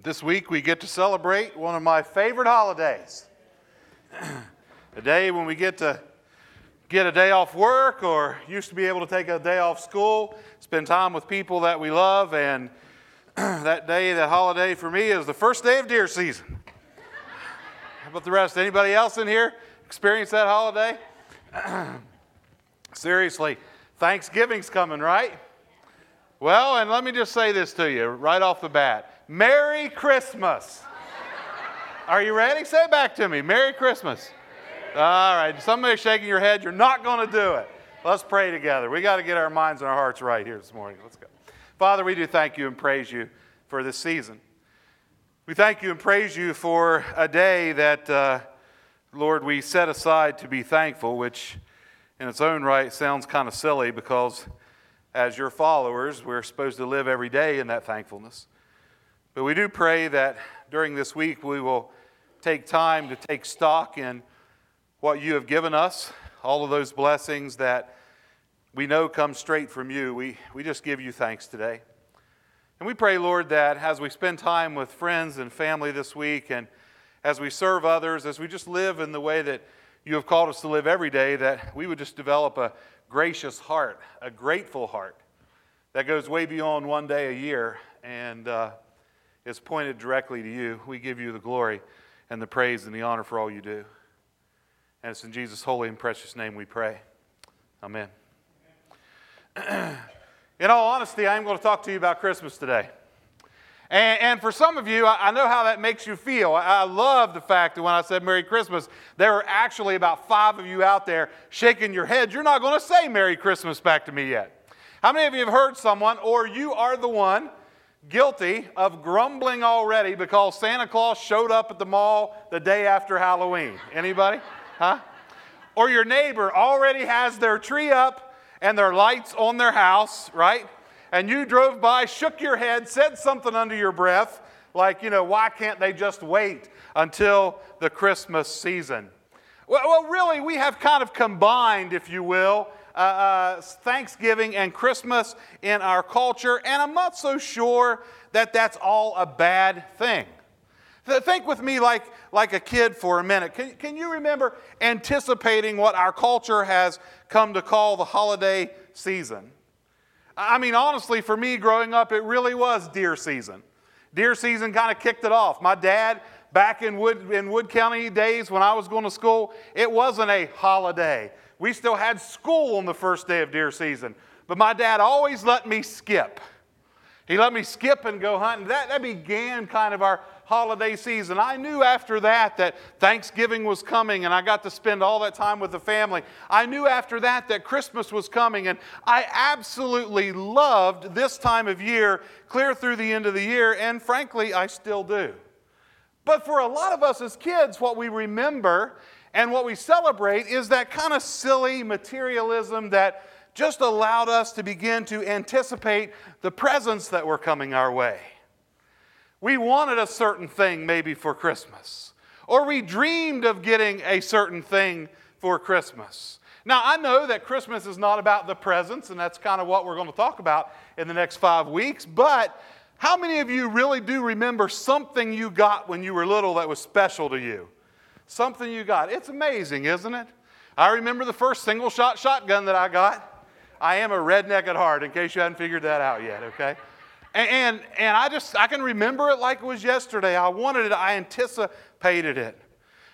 This week we get to celebrate one of my favorite holidays. a day when we get to get a day off work or used to be able to take a day off school, spend time with people that we love, and that day, that holiday for me is the first day of deer season. How about the rest? Anybody else in here experience that holiday? Seriously, Thanksgiving's coming, right? Well, and let me just say this to you right off the bat. Merry Christmas. Are you ready? Say it back to me. Merry Christmas. All right. Somebody shaking your head, you're not going to do it. Let's pray together. We got to get our minds and our hearts right here this morning. Let's go. Father, we do thank you and praise you for this season. We thank you and praise you for a day that, uh, Lord, we set aside to be thankful, which in its own right sounds kind of silly because as your followers, we're supposed to live every day in that thankfulness. But we do pray that during this week we will take time to take stock in what you have given us, all of those blessings that we know come straight from you. We, we just give you thanks today. And we pray, Lord, that as we spend time with friends and family this week and as we serve others, as we just live in the way that you have called us to live every day, that we would just develop a gracious heart, a grateful heart that goes way beyond one day a year. And uh, is pointed directly to you. We give you the glory and the praise and the honor for all you do. And it's in Jesus' holy and precious name we pray. Amen. in all honesty, I'm going to talk to you about Christmas today. And, and, for some of you, I, I know how that makes you feel. I, I love the fact that when I said Merry Christmas, there were actually about five of you out there shaking your heads. You're not going to say Merry Christmas back to me yet. How many of you have heard someone, or you are the one, guilty of grumbling already because Santa Claus showed up at the mall the day after Halloween. Anybody? Huh? Or your neighbor already has their tree up and their lights on their house, right? And you drove by, shook your head, said something under your breath, like, you know, why can't they just wait until the Christmas season? Well, well really, we have kind of combined, if you will, uh, uh, Thanksgiving and Christmas in our culture, and I'm not so sure that that's all a bad thing. Think with me like, like a kid for a minute. Can, can you remember anticipating what our culture has come to call the holiday season? I mean, honestly, for me growing up, it really was deer season. Deer season kind of kicked it off. My dad, back in Wood, in Wood County days when I was going to school, it wasn't a holiday. We still had school on the first day of deer season, but my dad always let me skip. He let me skip and go hunting. That, that began kind of our holiday season. I knew after that that Thanksgiving was coming and I got to spend all that time with the family. I knew after that that Christmas was coming and I absolutely loved this time of year clear through the end of the year and frankly I still do. But for a lot of us as kids what we remember and what we celebrate is that kind of silly materialism that just allowed us to begin to anticipate the presents that were coming our way. We wanted a certain thing maybe for Christmas, or we dreamed of getting a certain thing for Christmas. Now, I know that Christmas is not about the presents, and that's kind of what we're going to talk about in the next five weeks, but how many of you really do remember something you got when you were little that was special to you? Something you got. It's amazing, isn't it? I remember the first single shot shotgun that I got. I am a redneck at heart, in case you hadn't figured that out yet, okay? And, and, and I just, I can remember it like it was yesterday. I wanted it, I anticipated it.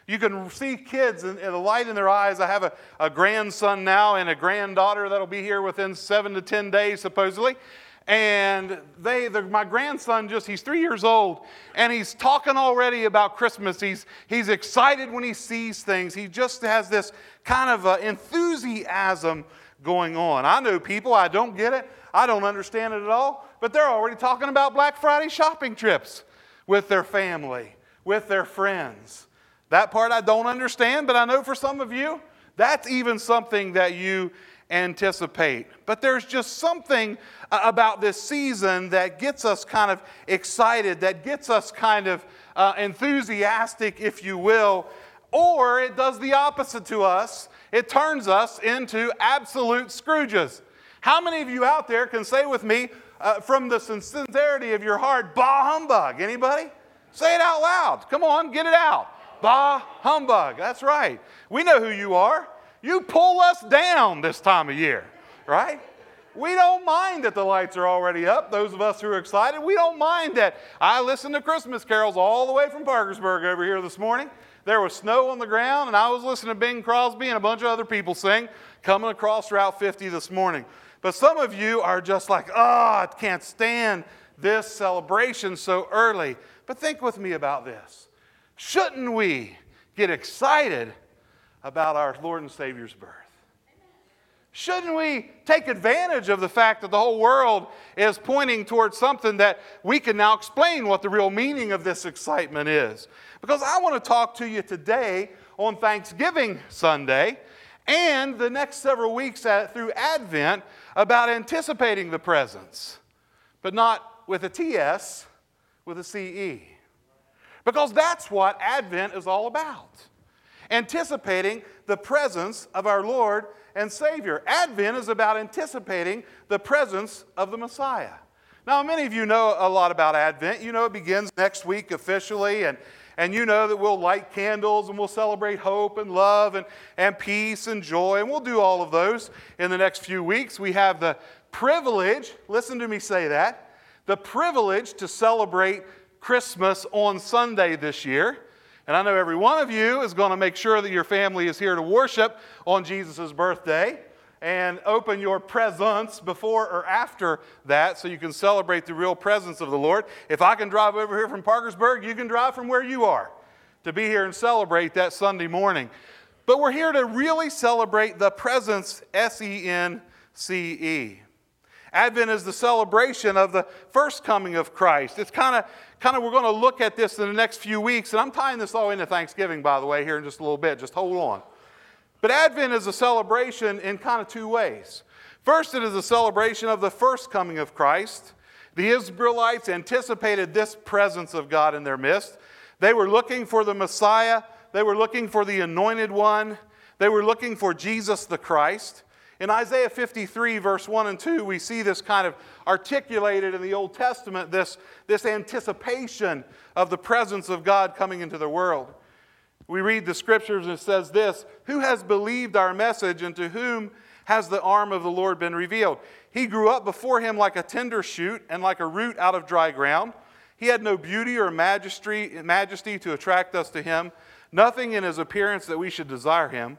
You can see kids and, the light in their eyes. I have a, a grandson now and a granddaughter that'll be here within seven to 10 days, supposedly. And they, the, my grandson, just he's three years old, and he's talking already about Christmas. He's, he's excited when he sees things. He just has this kind of uh, enthusiasm going on. I know people, I don't get it, I don't understand it at all, but they're already talking about Black Friday shopping trips with their family, with their friends. That part I don't understand, but I know for some of you, that's even something that you anticipate. But there's just something uh, about this season that gets us kind of excited, that gets us kind of uh, enthusiastic, if you will, or it does the opposite to us. It turns us into absolute Scrooges. How many of you out there can say with me, uh, from the sincerity of your heart, bah humbug. Anybody? Say it out loud. Come on, get it out. Bah humbug. That's right. We know who you are. You pull us down this time of year, right? We don't mind that the lights are already up, those of us who are excited. We don't mind that. I listened to Christmas carols all the way from Parkersburg over here this morning. There was snow on the ground, and I was listening to Bing Crosby and a bunch of other people sing coming across Route 50 this morning. But some of you are just like, oh, I can't stand this celebration so early. But think with me about this. Shouldn't we get excited about our Lord and Savior's birth? Shouldn't we take advantage of the fact that the whole world is pointing towards something that we can now explain what the real meaning of this excitement is? Because I want to talk to you today on Thanksgiving Sunday and the next several weeks through Advent about anticipating the presence, but not with a TS, with a CE. Because that's what Advent is all about anticipating the presence of our Lord and Savior. Advent is about anticipating the presence of the Messiah. Now, many of you know a lot about Advent. You know it begins next week officially, and, and you know that we'll light candles and we'll celebrate hope and love and, and peace and joy, and we'll do all of those in the next few weeks. We have the privilege, listen to me say that, the privilege to celebrate Christmas on Sunday this year. And I know every one of you is going to make sure that your family is here to worship on Jesus' birthday and open your presents before or after that so you can celebrate the real presence of the Lord. If I can drive over here from Parkersburg, you can drive from where you are to be here and celebrate that Sunday morning. But we're here to really celebrate the presence, S E N C E. Advent is the celebration of the first coming of Christ. It's kind of, kind of, we're going to look at this in the next few weeks, and I'm tying this all into Thanksgiving, by the way, here in just a little bit. Just hold on. But Advent is a celebration in kind of two ways. First, it is a celebration of the first coming of Christ. The Israelites anticipated this presence of God in their midst. They were looking for the Messiah, they were looking for the anointed one, they were looking for Jesus the Christ. In Isaiah 53, verse 1 and 2, we see this kind of articulated in the Old Testament, this, this anticipation of the presence of God coming into the world. We read the scriptures and it says this Who has believed our message, and to whom has the arm of the Lord been revealed? He grew up before him like a tender shoot and like a root out of dry ground. He had no beauty or majesty, majesty to attract us to him, nothing in his appearance that we should desire him.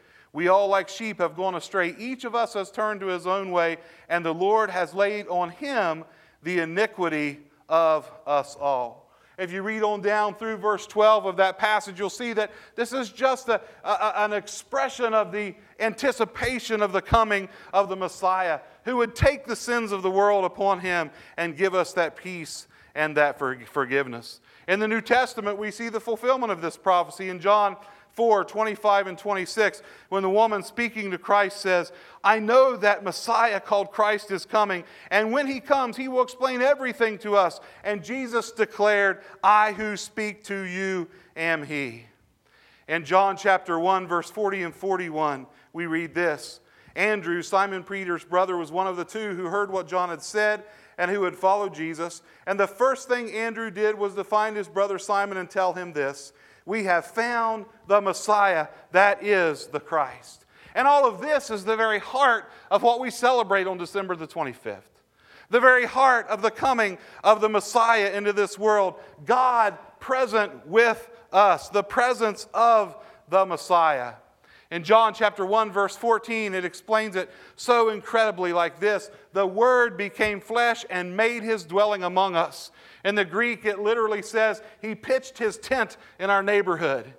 We all, like sheep, have gone astray. Each of us has turned to his own way, and the Lord has laid on him the iniquity of us all. If you read on down through verse 12 of that passage, you'll see that this is just a, a, an expression of the anticipation of the coming of the Messiah, who would take the sins of the world upon him and give us that peace and that forgiveness. In the New Testament, we see the fulfillment of this prophecy in John 4 25 and 26, when the woman speaking to Christ says, I know that Messiah called Christ is coming, and when he comes, he will explain everything to us. And Jesus declared, I who speak to you am he. In John chapter 1, verse 40 and 41, we read this Andrew, Simon Peter's brother, was one of the two who heard what John had said and who had followed Jesus. And the first thing Andrew did was to find his brother Simon and tell him this we have found the Messiah, that is the Christ. And all of this is the very heart of what we celebrate on December the 25th. The very heart of the coming of the Messiah into this world. God present with us, the presence of the Messiah. In John chapter 1 verse 14 it explains it so incredibly like this, the word became flesh and made his dwelling among us. In the Greek, it literally says he pitched his tent in our neighborhood.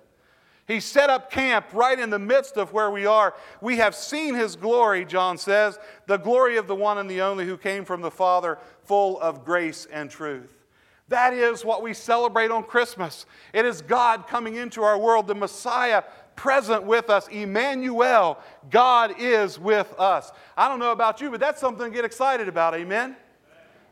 He set up camp right in the midst of where we are. We have seen his glory, John says, the glory of the one and the only who came from the Father, full of grace and truth. That is what we celebrate on Christmas. It is God coming into our world, the Messiah present with us. Emmanuel, God is with us. I don't know about you, but that's something to get excited about. Amen?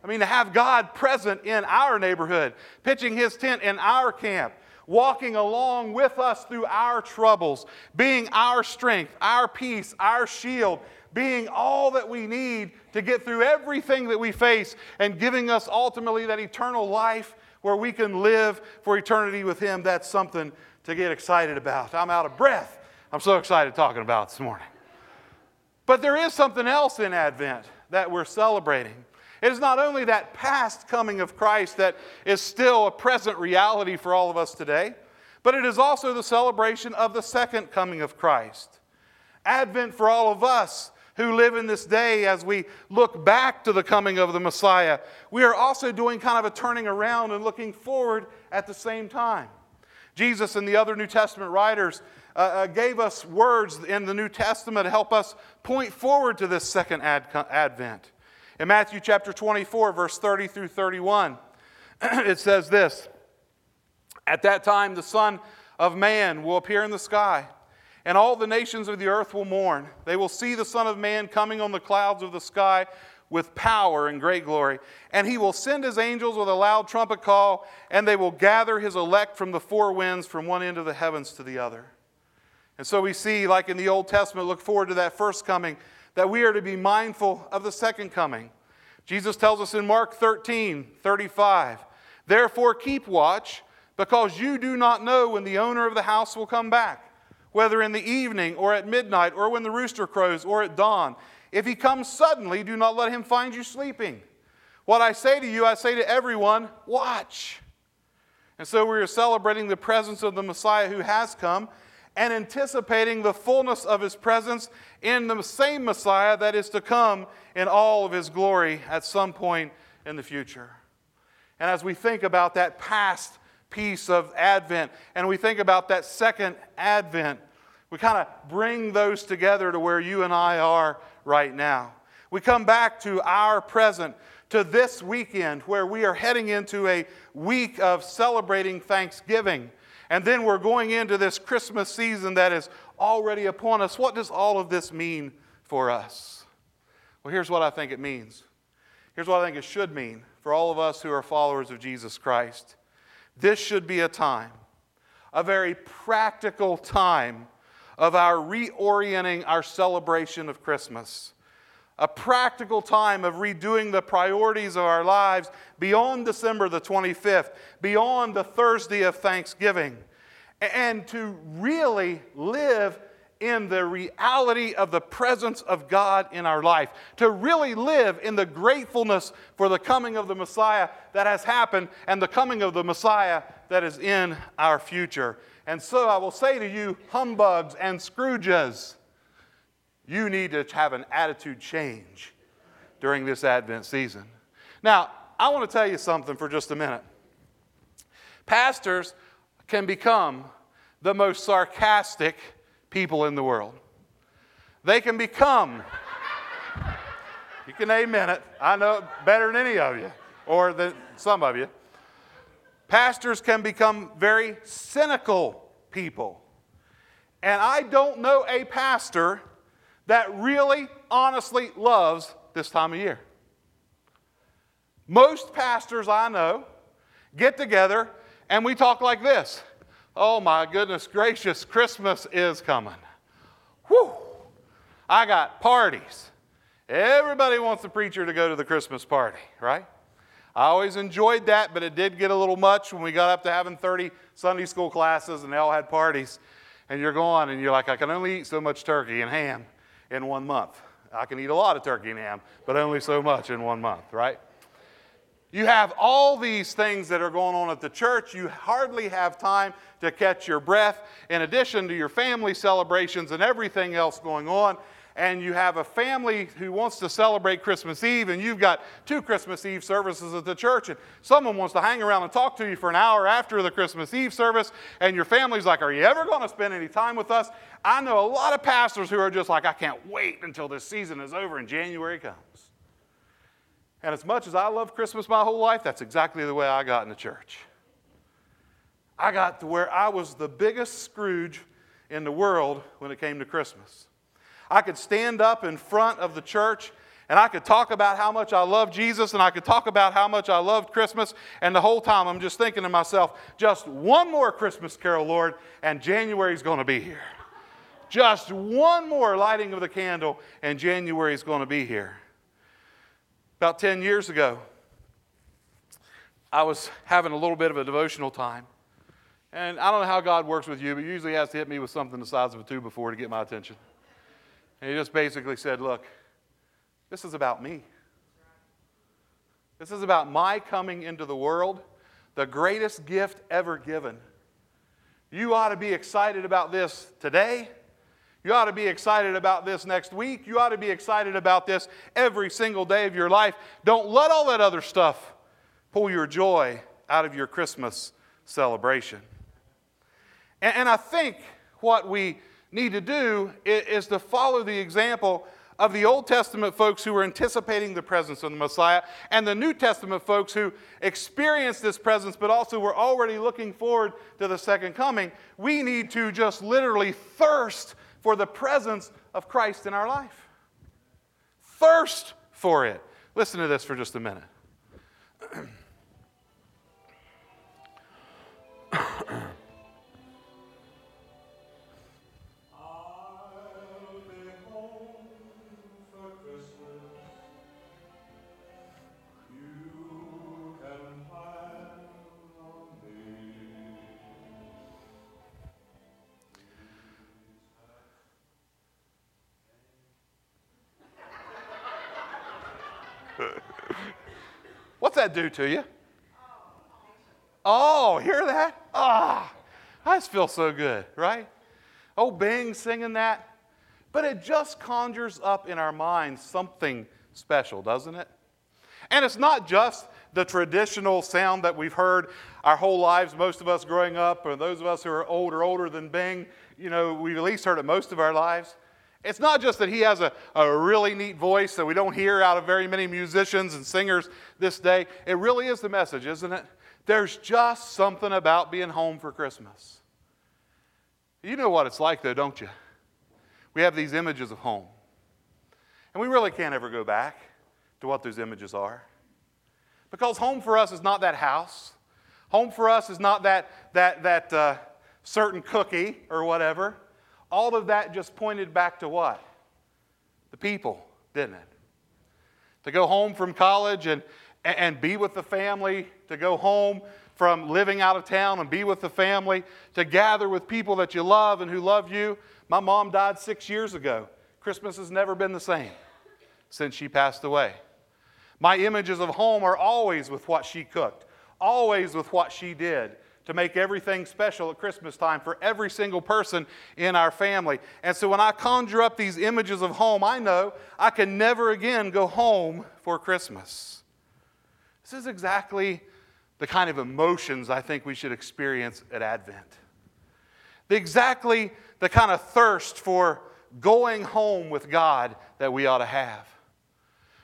I mean, to have God present in our neighborhood, pitching his tent in our camp, walking along with us through our troubles, being our strength, our peace, our shield, being all that we need to get through everything that we face, and giving us ultimately that eternal life where we can live for eternity with Him. That's something to get excited about. I'm out of breath. I'm so excited talking about this morning. But there is something else in Advent that we're celebrating. It is not only that past coming of Christ that is still a present reality for all of us today, but it is also the celebration of the second coming of Christ. Advent for all of us who live in this day as we look back to the coming of the Messiah, we are also doing kind of a turning around and looking forward at the same time. Jesus and the other New Testament writers uh, uh, gave us words in the New Testament to help us point forward to this second ad- advent. In Matthew chapter 24, verse 30 through 31, it says this At that time, the Son of Man will appear in the sky, and all the nations of the earth will mourn. They will see the Son of Man coming on the clouds of the sky with power and great glory. And he will send his angels with a loud trumpet call, and they will gather his elect from the four winds from one end of the heavens to the other. And so we see, like in the Old Testament, look forward to that first coming that we are to be mindful of the second coming. Jesus tells us in Mark 13 35, Therefore keep watch, because you do not know when the owner of the house will come back, whether in the evening or at midnight or when the rooster crows or at dawn. If he comes suddenly, do not let him find you sleeping. What I say to you, I say to everyone, watch. And so we are celebrating the presence of the Messiah who has come and anticipating the fullness of his presence in the same Messiah that is to come in all of his glory at some point in the future. And as we think about that past piece of Advent and we think about that second Advent, we kind of bring those together to where you and I are right now. We come back to our present, to this weekend where we are heading into a week of celebrating Thanksgiving and then we're going into this Christmas season that is already upon us. What does all of this mean for us? Well, here's what I think it means. Here's what I think it should mean for all of us who are followers of Jesus Christ. This should be a time, a very practical time of our reorienting our celebration of Christmas a practical time of redoing the priorities of our lives beyond December the 25th, beyond the Thursday of Thanksgiving, and to really live in the reality of the presence of God in our life, to really live in the gratefulness for the coming of the Messiah that has happened and the coming of the Messiah that is in our future. And so I will say to you, humbugs and Scrooges, you need to have an attitude change during this Advent season. Now, I want to tell you something for just a minute. Pastors can become the most sarcastic people in the world. They can become, you can amen it, I know better than any of you, or than some of you. Pastors can become very cynical people. And I don't know a pastor that really, honestly loves this time of year. Most pastors I know get together and we talk like this Oh my goodness gracious, Christmas is coming. Whew! I got parties. Everybody wants the preacher to go to the Christmas party, right? I always enjoyed that, but it did get a little much when we got up to having 30 Sunday school classes and they all had parties. And you're going and you're like, I can only eat so much turkey and ham in one month. I can eat a lot of turkey and ham, but only so much in one month, right? You have all these things that are going on at the church. You hardly have time to catch your breath, in addition to your family celebrations and everything else going on and you have a family who wants to celebrate Christmas Eve, and you've got two Christmas Eve services at the church, and someone wants to hang around and talk to you for an hour after the Christmas Eve service, and your family's like, Are you ever going to spend any time with us? I know a lot of pastors who are just like, I can't wait until this season is over and January comes. And as much as I love Christmas my whole life, that's exactly the way I got in the church. I got to where I was the biggest Scrooge in the world when it came to Christmas. I could stand up in front of the church and I could talk about how much I love Jesus and I could talk about how much I loved Christmas. And the whole time I'm just thinking to myself, just one more Christmas carol, Lord, and January's going to be here. Just one more lighting of the candle, and January's going to be here. About 10 years ago, I was having a little bit of a devotional time. And I don't know how God works with you, but usually has to hit me with something the size of a two before to get my attention. And he just basically said, Look, this is about me. This is about my coming into the world, the greatest gift ever given. You ought to be excited about this today. You ought to be excited about this next week. You ought to be excited about this every single day of your life. Don't let all that other stuff pull your joy out of your Christmas celebration. And, and I think what we need to do is, to follow the example of the Old Testament folks who were anticipating the presence of the Messiah and the New Testament folks who experienced this presence but also were already looking forward to the second coming. We need to just literally thirst for the presence of Christ in our life. Thirst for it. Listen to this for just a minute. do to you? Oh, hear that? Ah, I just feel so good, right? Oh, Bing singing that. But it just conjures up in our minds something special, doesn't it? And it's not just the traditional sound that we've heard our whole lives, most of us growing up, or those of us who are older, older than Bing, you know, we've at least heard it most of our lives. It's not just that he has a, a really neat voice that we don't hear out of very many musicians and singers this day. It really is the message, isn't it? There's just something about being home for Christmas. You know what it's like, though, don't you? We have these images of home. And we really can't ever go back to what those images are. Because home for us is not that house. Home for us is not that, that, that uh, certain cookie or whatever all of that just pointed back to what? The people, didn't it? To go home from college and, and be with the family, to go home from living out of town and be with the family, to gather with people that you love and who love you. My mom died six years ago. Christmas has never been the same since she passed away. My images of home are always with what she cooked, always with what she did to make everything special at Christmas time for every single person in our family. And so when I conjure up these images of home, I know I can never again go home for Christmas. This is exactly the kind of emotions I think we should experience at Advent. The exactly the kind of thirst for going home with God that we ought to have.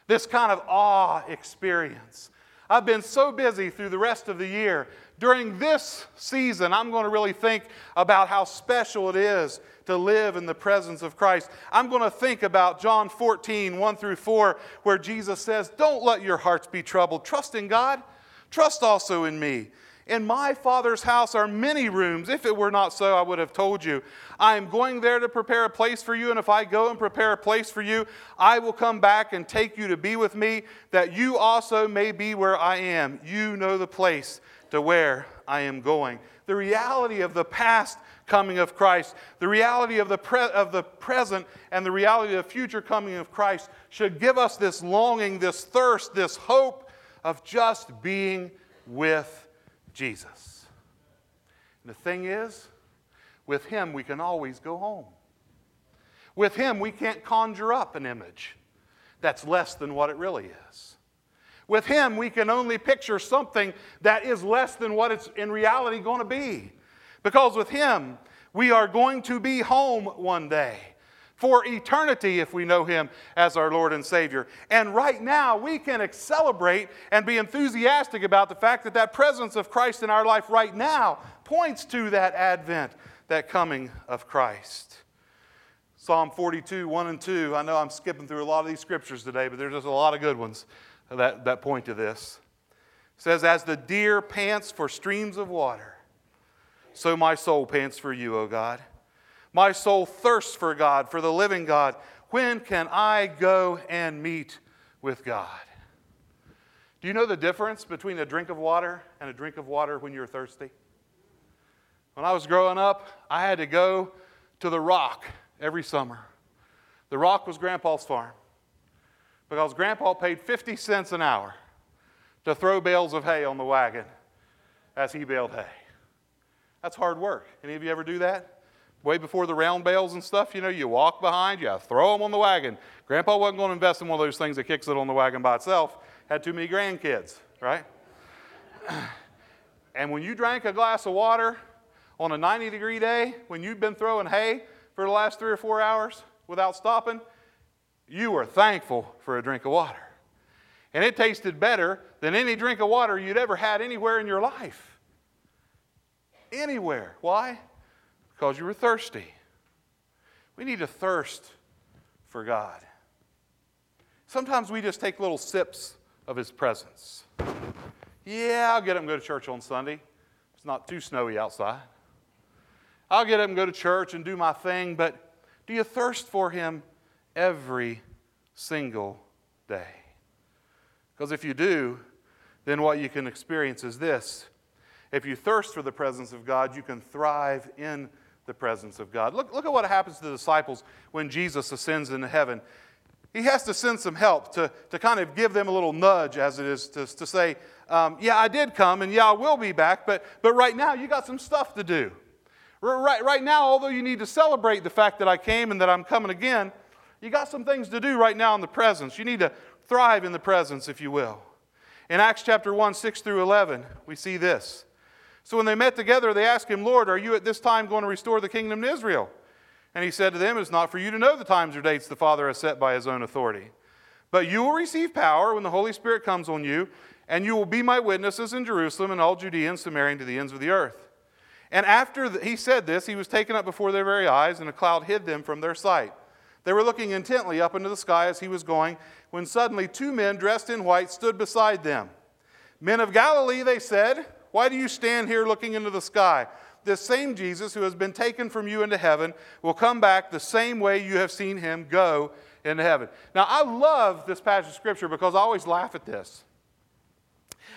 This kind of awe experience. I've been so busy through the rest of the year during this season, I'm going to really think about how special it is to live in the presence of Christ. I'm going to think about John 14, 1 through 4, where Jesus says, Don't let your hearts be troubled. Trust in God, trust also in me. In my Father's house are many rooms. If it were not so, I would have told you. I am going there to prepare a place for you, and if I go and prepare a place for you, I will come back and take you to be with me, that you also may be where I am. You know the place to where I am going. The reality of the past coming of Christ, the reality of the, pre- of the present, and the reality of the future coming of Christ should give us this longing, this thirst, this hope of just being with Jesus. And the thing is, with Him, we can always go home. With Him, we can't conjure up an image that's less than what it really is. With Him, we can only picture something that is less than what it's in reality going to be. Because with Him, we are going to be home one day. For eternity if we know Him as our Lord and Savior. And right now, we can celebrate and be enthusiastic about the fact that that presence of Christ in our life right now points to that advent, that coming of Christ. Psalm 42, 1 and 2. I know I'm skipping through a lot of these scriptures today, but there's just a lot of good ones that, that point to this. It says, As the deer pants for streams of water, so my soul pants for you, O God. My soul thirsts for God, for the living God. When can I go and meet with God? Do you know the difference between a drink of water and a drink of water when you're thirsty? When I was growing up, I had to go to the rock every summer. The rock was Grandpa's farm because Grandpa paid 50 cents an hour to throw bales of hay on the wagon as he baled hay. That's hard work. Any of you ever do that? Way before the round bales and stuff, you know, you walk behind, you throw them on the wagon. Grandpa wasn't going to invest in one of those things that kicks it on the wagon by itself. Had too many grandkids, right? and when you drank a glass of water on a 90 degree day, when you've been throwing hay for the last three or four hours without stopping, you were thankful for a drink of water. And it tasted better than any drink of water you'd ever had anywhere in your life. Anywhere. Why? Because you were thirsty. We need to thirst for God. Sometimes we just take little sips of His presence. Yeah, I'll get up and go to church on Sunday. It's not too snowy outside. I'll get up and go to church and do my thing, but do you thirst for Him every single day? Because if you do, then what you can experience is this. If you thirst for the presence of God, you can thrive in the presence of God. Look, look at what happens to the disciples when Jesus ascends into heaven. He has to send some help to, to kind of give them a little nudge, as it is, to, to say, um, Yeah, I did come, and yeah, I will be back, but, but right now you got some stuff to do. Right, right now, although you need to celebrate the fact that I came and that I'm coming again, you got some things to do right now in the presence. You need to thrive in the presence, if you will. In Acts chapter 1, 6 through 11, we see this. So when they met together, they asked him, Lord, are you at this time going to restore the kingdom to Israel? And he said to them, It's not for you to know the times or dates the Father has set by his own authority. But you will receive power when the Holy Spirit comes on you, and you will be my witnesses in Jerusalem and all Judea and Samaria and to the ends of the earth. And after he said this, he was taken up before their very eyes, and a cloud hid them from their sight. They were looking intently up into the sky as he was going, when suddenly two men dressed in white stood beside them. Men of Galilee, they said, why do you stand here looking into the sky? This same Jesus who has been taken from you into heaven will come back the same way you have seen him go into heaven. Now, I love this passage of scripture because I always laugh at this.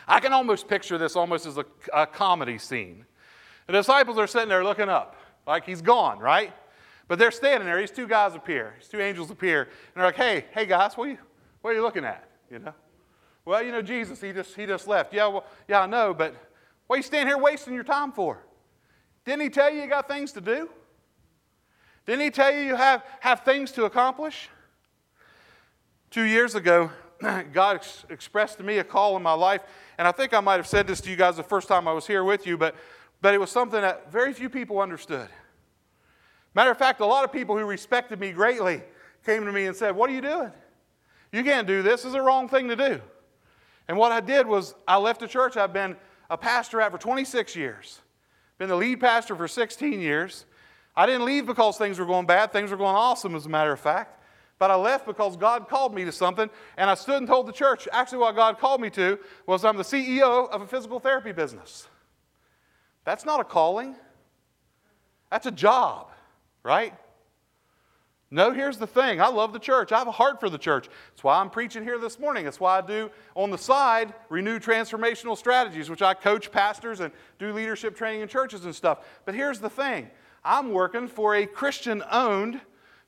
I can almost picture this almost as a, a comedy scene. The disciples are sitting there looking up, like he's gone, right? But they're standing there. These two guys appear. These two angels appear. And they're like, hey, hey guys, what are you, what are you looking at? You know? Well, you know, Jesus, he just, he just left. Yeah, well, yeah, I know, but what are you standing here wasting your time for? Didn't he tell you you got things to do? Didn't he tell you you have, have things to accomplish? Two years ago, God ex- expressed to me a call in my life, and I think I might have said this to you guys the first time I was here with you, but, but it was something that very few people understood. Matter of fact, a lot of people who respected me greatly came to me and said, What are you doing? You can't do this. This is the wrong thing to do. And what I did was I left the church I've been a pastor at for 26 years, been the lead pastor for 16 years. I didn't leave because things were going bad, things were going awesome, as a matter of fact. But I left because God called me to something, and I stood and told the church actually, what God called me to was I'm the CEO of a physical therapy business. That's not a calling, that's a job, right? No, here's the thing. I love the church. I have a heart for the church. That's why I'm preaching here this morning. That's why I do on the side renew transformational strategies, which I coach pastors and do leadership training in churches and stuff. But here's the thing I'm working for a Christian owned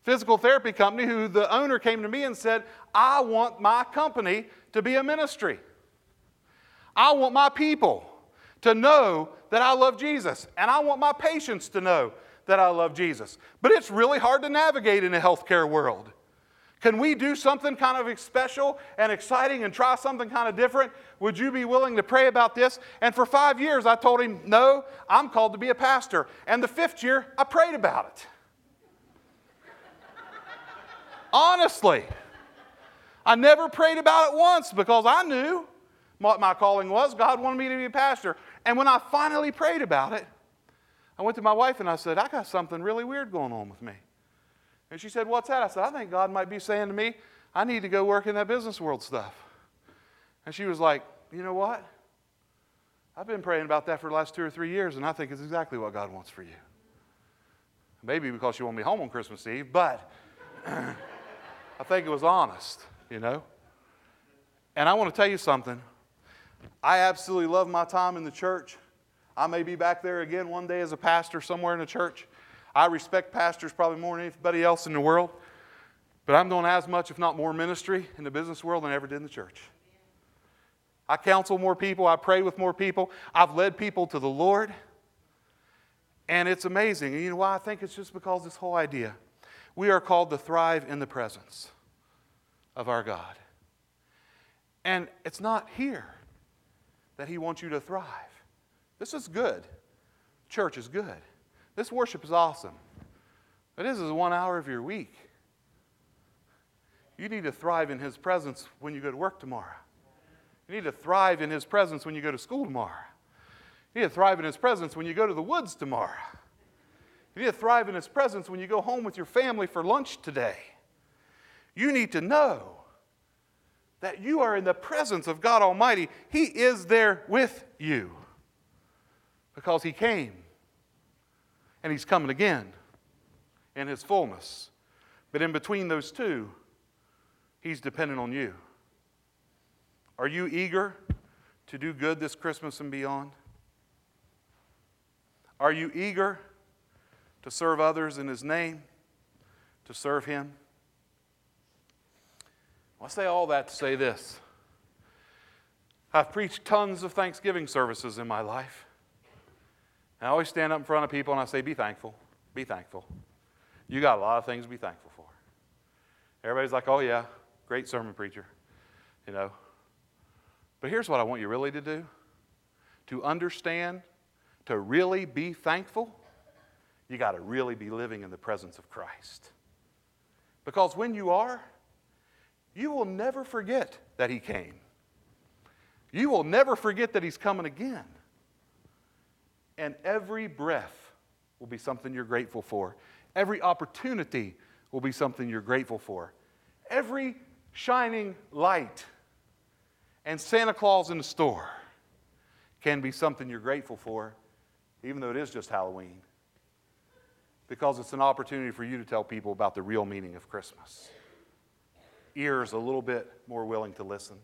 physical therapy company who the owner came to me and said, I want my company to be a ministry. I want my people to know that I love Jesus, and I want my patients to know that I love Jesus. But it's really hard to navigate in a healthcare world. Can we do something kind of special and exciting and try something kind of different? Would you be willing to pray about this? And for five years, I told him, No, I'm called to be a pastor. And the fifth year, I prayed about it. Honestly. I never prayed about it once because I knew what my calling was. God wanted me to be a pastor. And when I finally prayed about it, I went to my wife and I said, I got something really weird going on with me. And she said, What's that? I said, I think God might be saying to me, I need to go work in that business world stuff. And she was like, You know what? I've been praying about that for the last two or three years, and I think it's exactly what God wants for you. Maybe because she won't be home on Christmas Eve, but I think it was honest, you know? And I want to tell you something. I absolutely love my time in the church. I may be back there again one day as a pastor somewhere in a church. I respect pastors probably more than anybody else in the world. But I'm doing as much, if not more, ministry in the business world than I ever did in the church. I counsel more people, I pray with more people, I've led people to the Lord. And it's amazing. And you know why? I think it's just because this whole idea. We are called to thrive in the presence of our God. And it's not here that He wants you to thrive. This is good. Church is good. This worship is awesome. But this is one hour of your week. You need to thrive in His presence when you go to work tomorrow. You need to thrive in His presence when you go to school tomorrow. You need to thrive in His presence when you go to the woods tomorrow. You need to thrive in His presence when you go home with your family for lunch today. You need to know that you are in the presence of God Almighty. He is there with you because He came and He's coming again in His fullness. But in between those two, He's dependent on you. Are you eager to do good this Christmas and beyond? Are you eager to serve others in His name, to serve Him? I say all that to say this. I've preached tons of Thanksgiving services in my life. I always stand up in front of people and I say, Be thankful. Be thankful. You got a lot of things to be thankful for. Everybody's like, Oh, yeah, great sermon preacher. You know. But here's what I want you really to do to understand, to really be thankful, you got to really be living in the presence of Christ. Because when you are, you will never forget that He came. You will never forget that He's coming again. And every breath will be something you're grateful for. Every opportunity will be something you're grateful for. Every shining light and Santa Claus in the store can be something you're grateful for, even though it is just Halloween, because it's an opportunity for you to tell people about the real meaning of Christmas ears a little bit more willing to listen.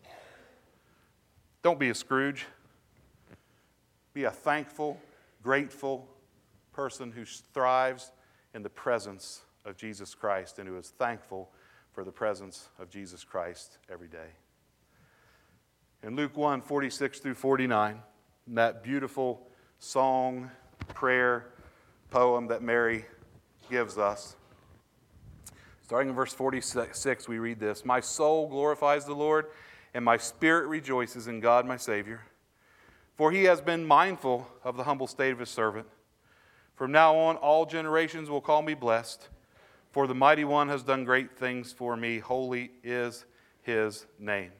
Don't be a Scrooge. Be a thankful, grateful person who thrives in the presence of Jesus Christ and who is thankful for the presence of Jesus Christ every day. In Luke 1 46 through 49, that beautiful song, prayer, poem that Mary gives us, Starting in verse 46, we read this My soul glorifies the Lord, and my spirit rejoices in God my Savior. For he has been mindful of the humble state of his servant. From now on, all generations will call me blessed, for the mighty one has done great things for me. Holy is his name.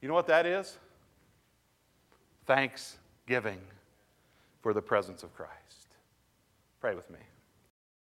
You know what that is? Thanksgiving for the presence of Christ. Pray with me.